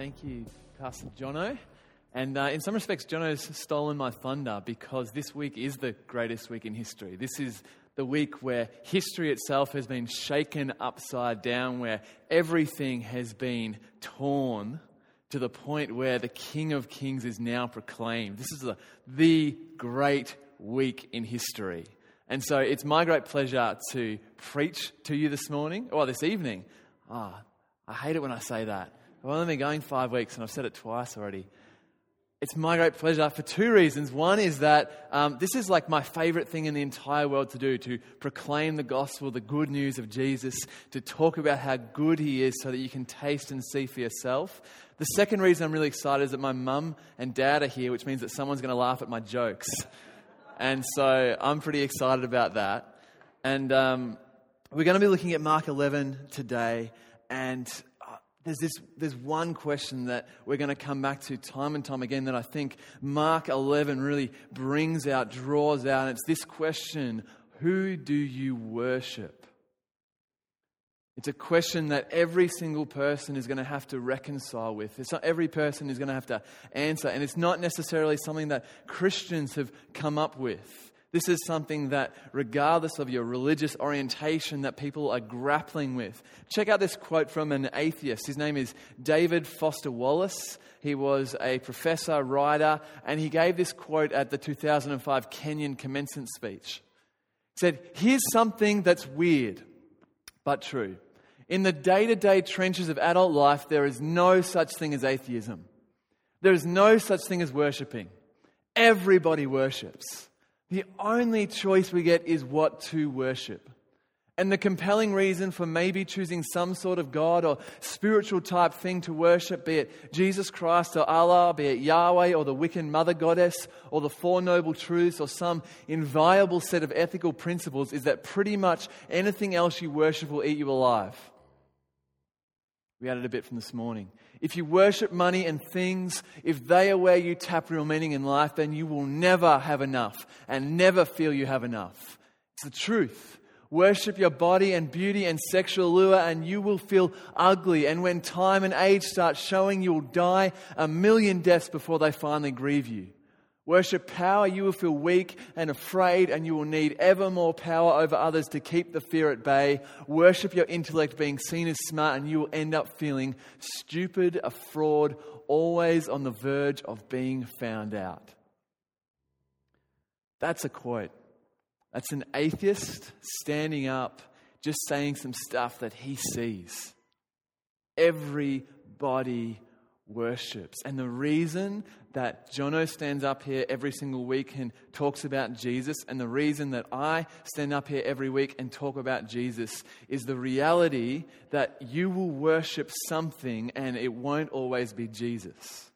Thank you, Pastor Jono. And uh, in some respects, Jono's stolen my thunder because this week is the greatest week in history. This is the week where history itself has been shaken upside down, where everything has been torn to the point where the King of Kings is now proclaimed. This is the, the great week in history. And so it's my great pleasure to preach to you this morning, or this evening. Ah, oh, I hate it when I say that. I've only been going five weeks and I've said it twice already. It's my great pleasure for two reasons. One is that um, this is like my favorite thing in the entire world to do to proclaim the gospel, the good news of Jesus, to talk about how good he is so that you can taste and see for yourself. The second reason I'm really excited is that my mum and dad are here, which means that someone's going to laugh at my jokes. And so I'm pretty excited about that. And um, we're going to be looking at Mark 11 today. And there's this there's one question that we're going to come back to time and time again that I think Mark 11 really brings out, draws out. And it's this question Who do you worship? It's a question that every single person is going to have to reconcile with. It's not every person is going to have to answer. And it's not necessarily something that Christians have come up with. This is something that, regardless of your religious orientation, that people are grappling with. Check out this quote from an atheist. His name is David Foster Wallace. He was a professor, writer, and he gave this quote at the 2005 Kenyon commencement speech. He said, Here's something that's weird, but true. In the day to day trenches of adult life, there is no such thing as atheism. There is no such thing as worshipping. Everybody worships. The only choice we get is what to worship. And the compelling reason for maybe choosing some sort of God or spiritual type thing to worship, be it Jesus Christ or Allah, be it Yahweh or the Wiccan mother goddess or the Four Noble Truths or some inviolable set of ethical principles, is that pretty much anything else you worship will eat you alive. We added a bit from this morning. If you worship money and things, if they are where you tap real meaning in life, then you will never have enough and never feel you have enough. It's the truth. Worship your body and beauty and sexual lure, and you will feel ugly. And when time and age start showing, you'll die a million deaths before they finally grieve you. Worship power, you will feel weak and afraid, and you will need ever more power over others to keep the fear at bay. Worship your intellect, being seen as smart, and you will end up feeling stupid, a fraud, always on the verge of being found out. That's a quote. That's an atheist standing up, just saying some stuff that he sees. Everybody worships. And the reason that Jono stands up here every single week and talks about Jesus, and the reason that I stand up here every week and talk about Jesus is the reality that you will worship something and it won't always be Jesus.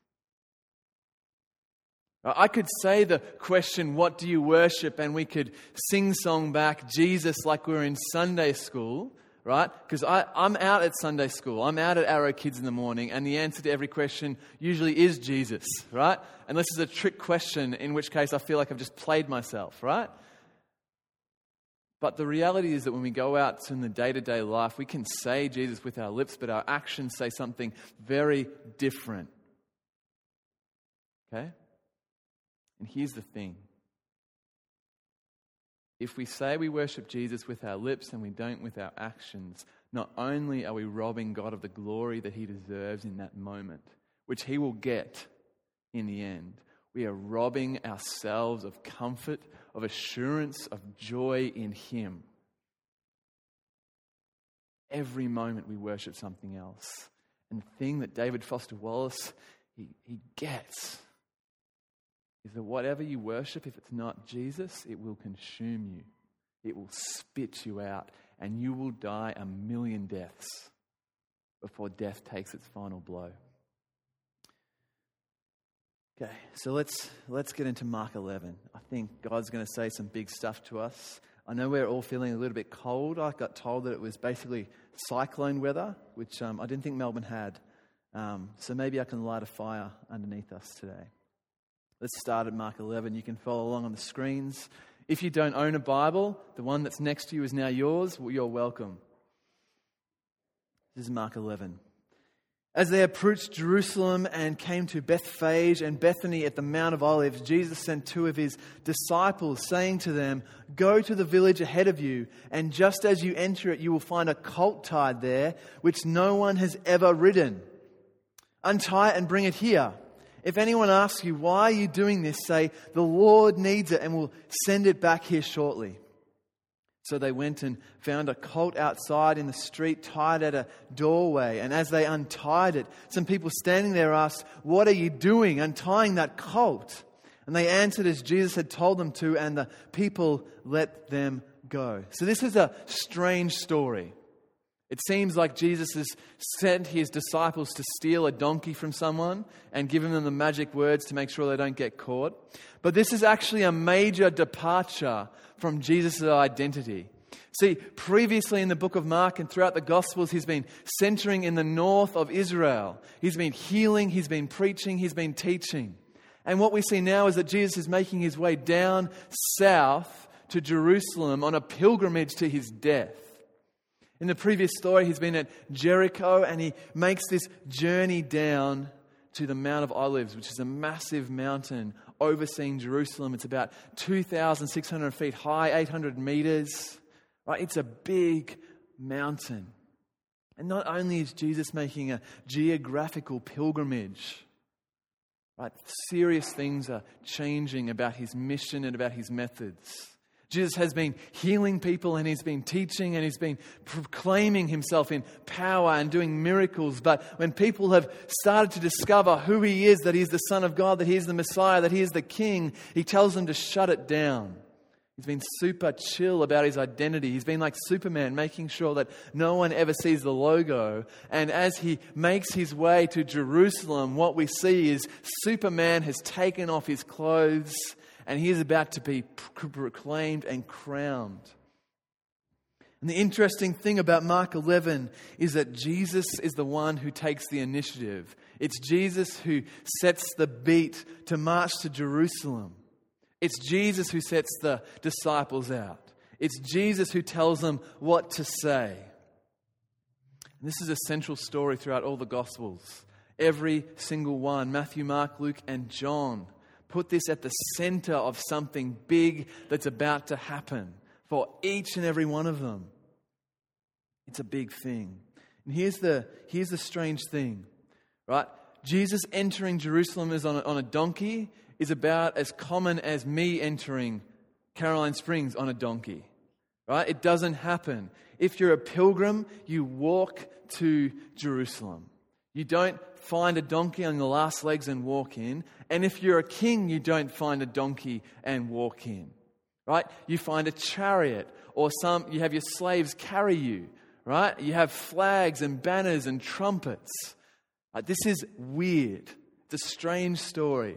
I could say the question, What do you worship? and we could sing song back Jesus like we we're in Sunday school right? Because I'm out at Sunday school, I'm out at Arrow Kids in the morning, and the answer to every question usually is Jesus, right? Unless it's a trick question, in which case I feel like I've just played myself, right? But the reality is that when we go out in the day to day life, we can say Jesus with our lips, but our actions say something very different. Okay? And here's the thing if we say we worship Jesus with our lips and we don't with our actions, not only are we robbing God of the glory that he deserves in that moment, which he will get in the end, we are robbing ourselves of comfort, of assurance, of joy in him. Every moment we worship something else. And the thing that David Foster Wallace he, he gets is that whatever you worship, if it's not Jesus, it will consume you. It will spit you out, and you will die a million deaths before death takes its final blow. Okay, so let's let's get into Mark 11. I think God's going to say some big stuff to us. I know we're all feeling a little bit cold. I got told that it was basically cyclone weather, which um, I didn't think Melbourne had. Um, so maybe I can light a fire underneath us today. Let's start at Mark 11. You can follow along on the screens. If you don't own a Bible, the one that's next to you is now yours. Well, you're welcome. This is Mark 11. As they approached Jerusalem and came to Bethphage and Bethany at the Mount of Olives, Jesus sent two of his disciples, saying to them, Go to the village ahead of you, and just as you enter it, you will find a colt tied there, which no one has ever ridden. Untie it and bring it here. If anyone asks you, Why are you doing this? say, The Lord needs it, and will send it back here shortly. So they went and found a colt outside in the street, tied at a doorway. And as they untied it, some people standing there asked, What are you doing untying that colt? And they answered as Jesus had told them to, and the people let them go. So this is a strange story. It seems like Jesus has sent his disciples to steal a donkey from someone and given them the magic words to make sure they don't get caught. But this is actually a major departure from Jesus' identity. See, previously in the book of Mark and throughout the Gospels, he's been centering in the north of Israel. He's been healing, he's been preaching, he's been teaching. And what we see now is that Jesus is making his way down south to Jerusalem on a pilgrimage to his death. In the previous story, he's been at Jericho and he makes this journey down to the Mount of Olives, which is a massive mountain overseeing Jerusalem. It's about 2,600 feet high, 800 meters. Right? It's a big mountain. And not only is Jesus making a geographical pilgrimage, right? Serious things are changing about his mission and about his methods. Jesus has been healing people and he's been teaching and he's been proclaiming himself in power and doing miracles. But when people have started to discover who he is, that he is the Son of God, that he is the Messiah, that he is the King, he tells them to shut it down. He's been super chill about his identity. He's been like Superman, making sure that no one ever sees the logo. And as he makes his way to Jerusalem, what we see is Superman has taken off his clothes and he is about to be proclaimed and crowned. And the interesting thing about Mark 11 is that Jesus is the one who takes the initiative. It's Jesus who sets the beat to march to Jerusalem. It's Jesus who sets the disciples out. It's Jesus who tells them what to say. And this is a central story throughout all the Gospels. Every single one Matthew, Mark, Luke, and John put this at the center of something big that's about to happen for each and every one of them. It's a big thing. And here's the, here's the strange thing, right? Jesus entering Jerusalem is on a, on a donkey is about as common as me entering Caroline Springs on a donkey, right? It doesn't happen. If you're a pilgrim, you walk to Jerusalem. You don't find a donkey on the last legs and walk in. And if you're a king, you don't find a donkey and walk in. Right? You find a chariot or some you have your slaves carry you, right? You have flags and banners and trumpets. Uh, this is weird. It's a strange story.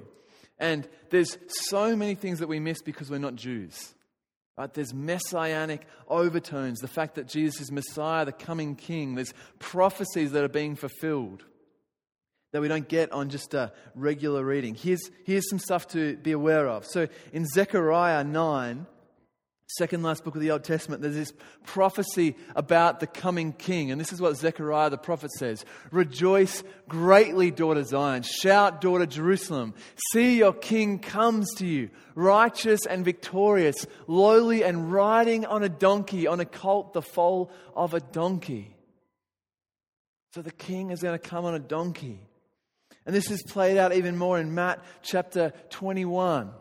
And there's so many things that we miss because we're not Jews. Right? There's messianic overtones, the fact that Jesus is Messiah, the coming King. There's prophecies that are being fulfilled that we don't get on just a regular reading. Here's, here's some stuff to be aware of. So in Zechariah 9, second last book of the Old Testament, there's this prophecy about the coming king. And this is what Zechariah the prophet says Rejoice greatly, daughter Zion. Shout, daughter Jerusalem. See, your king comes to you, righteous and victorious, lowly and riding on a donkey, on a colt, the foal of a donkey. So the king is going to come on a donkey. And this is played out even more in Matt chapter 21.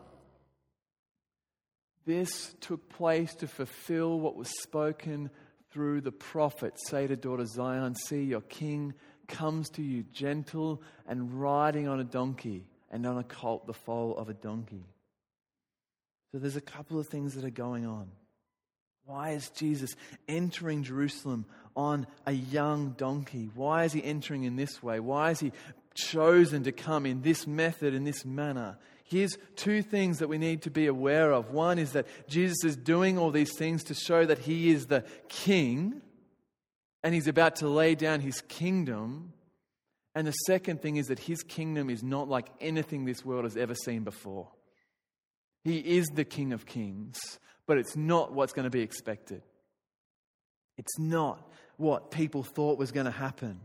This took place to fulfill what was spoken through the prophet. Say to daughter Zion, See, your king comes to you gentle and riding on a donkey and on a colt, the foal of a donkey. So there's a couple of things that are going on. Why is Jesus entering Jerusalem on a young donkey? Why is he entering in this way? Why is he chosen to come in this method, in this manner. Here's two things that we need to be aware of. One is that Jesus is doing all these things to show that he is the king and he's about to lay down his kingdom. And the second thing is that his kingdom is not like anything this world has ever seen before. He is the King of Kings, but it's not what's going to be expected. It's not what people thought was going to happen.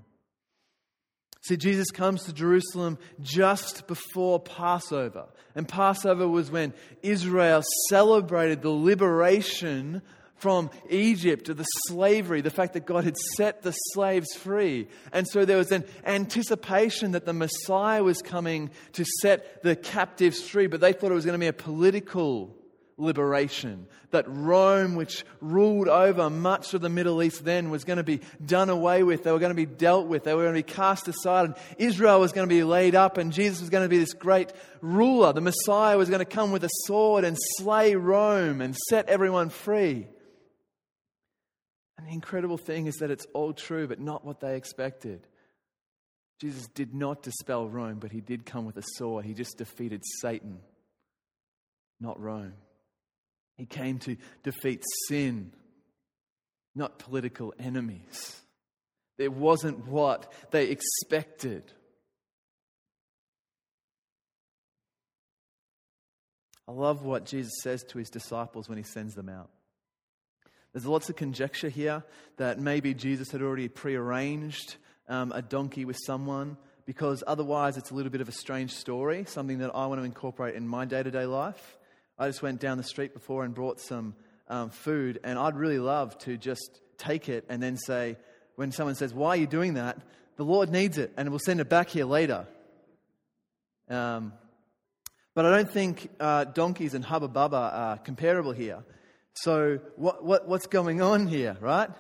See, Jesus comes to Jerusalem just before Passover. And Passover was when Israel celebrated the liberation from Egypt, the slavery, the fact that God had set the slaves free. And so there was an anticipation that the Messiah was coming to set the captives free, but they thought it was going to be a political liberation. That Rome, which ruled over much of the Middle East then, was going to be done away with. They were going to be dealt with. They were going to be cast aside. And Israel was going to be laid up. And Jesus was going to be this great ruler. The Messiah was going to come with a sword and slay Rome and set everyone free. And the incredible thing is that it's all true, but not what they expected. Jesus did not dispel Rome, but he did come with a sword. He just defeated Satan, not Rome. He came to defeat sin, not political enemies. It wasn't what they expected. I love what Jesus says to his disciples when he sends them out. There's lots of conjecture here that maybe Jesus had already prearranged um, a donkey with someone because otherwise it's a little bit of a strange story, something that I want to incorporate in my day to day life. I just went down the street before and brought some um, food, and I'd really love to just take it and then say, when someone says, Why are you doing that? The Lord needs it, and we'll send it back here later. Um, but I don't think uh, donkeys and hubba bubba are comparable here. So, what, what, what's going on here, right?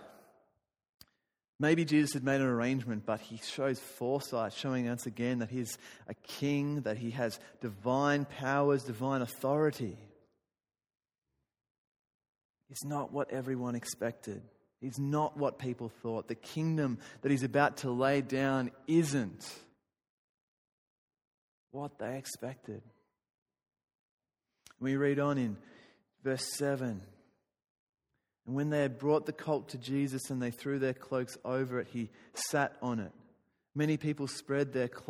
Maybe Jesus had made an arrangement, but he shows foresight, showing once again that he's a king, that he has divine powers, divine authority. He's not what everyone expected. He's not what people thought. The kingdom that he's about to lay down isn't what they expected. We read on in verse 7 and when they had brought the colt to Jesus and they threw their cloaks over it, he sat on it. Many people spread their cloaks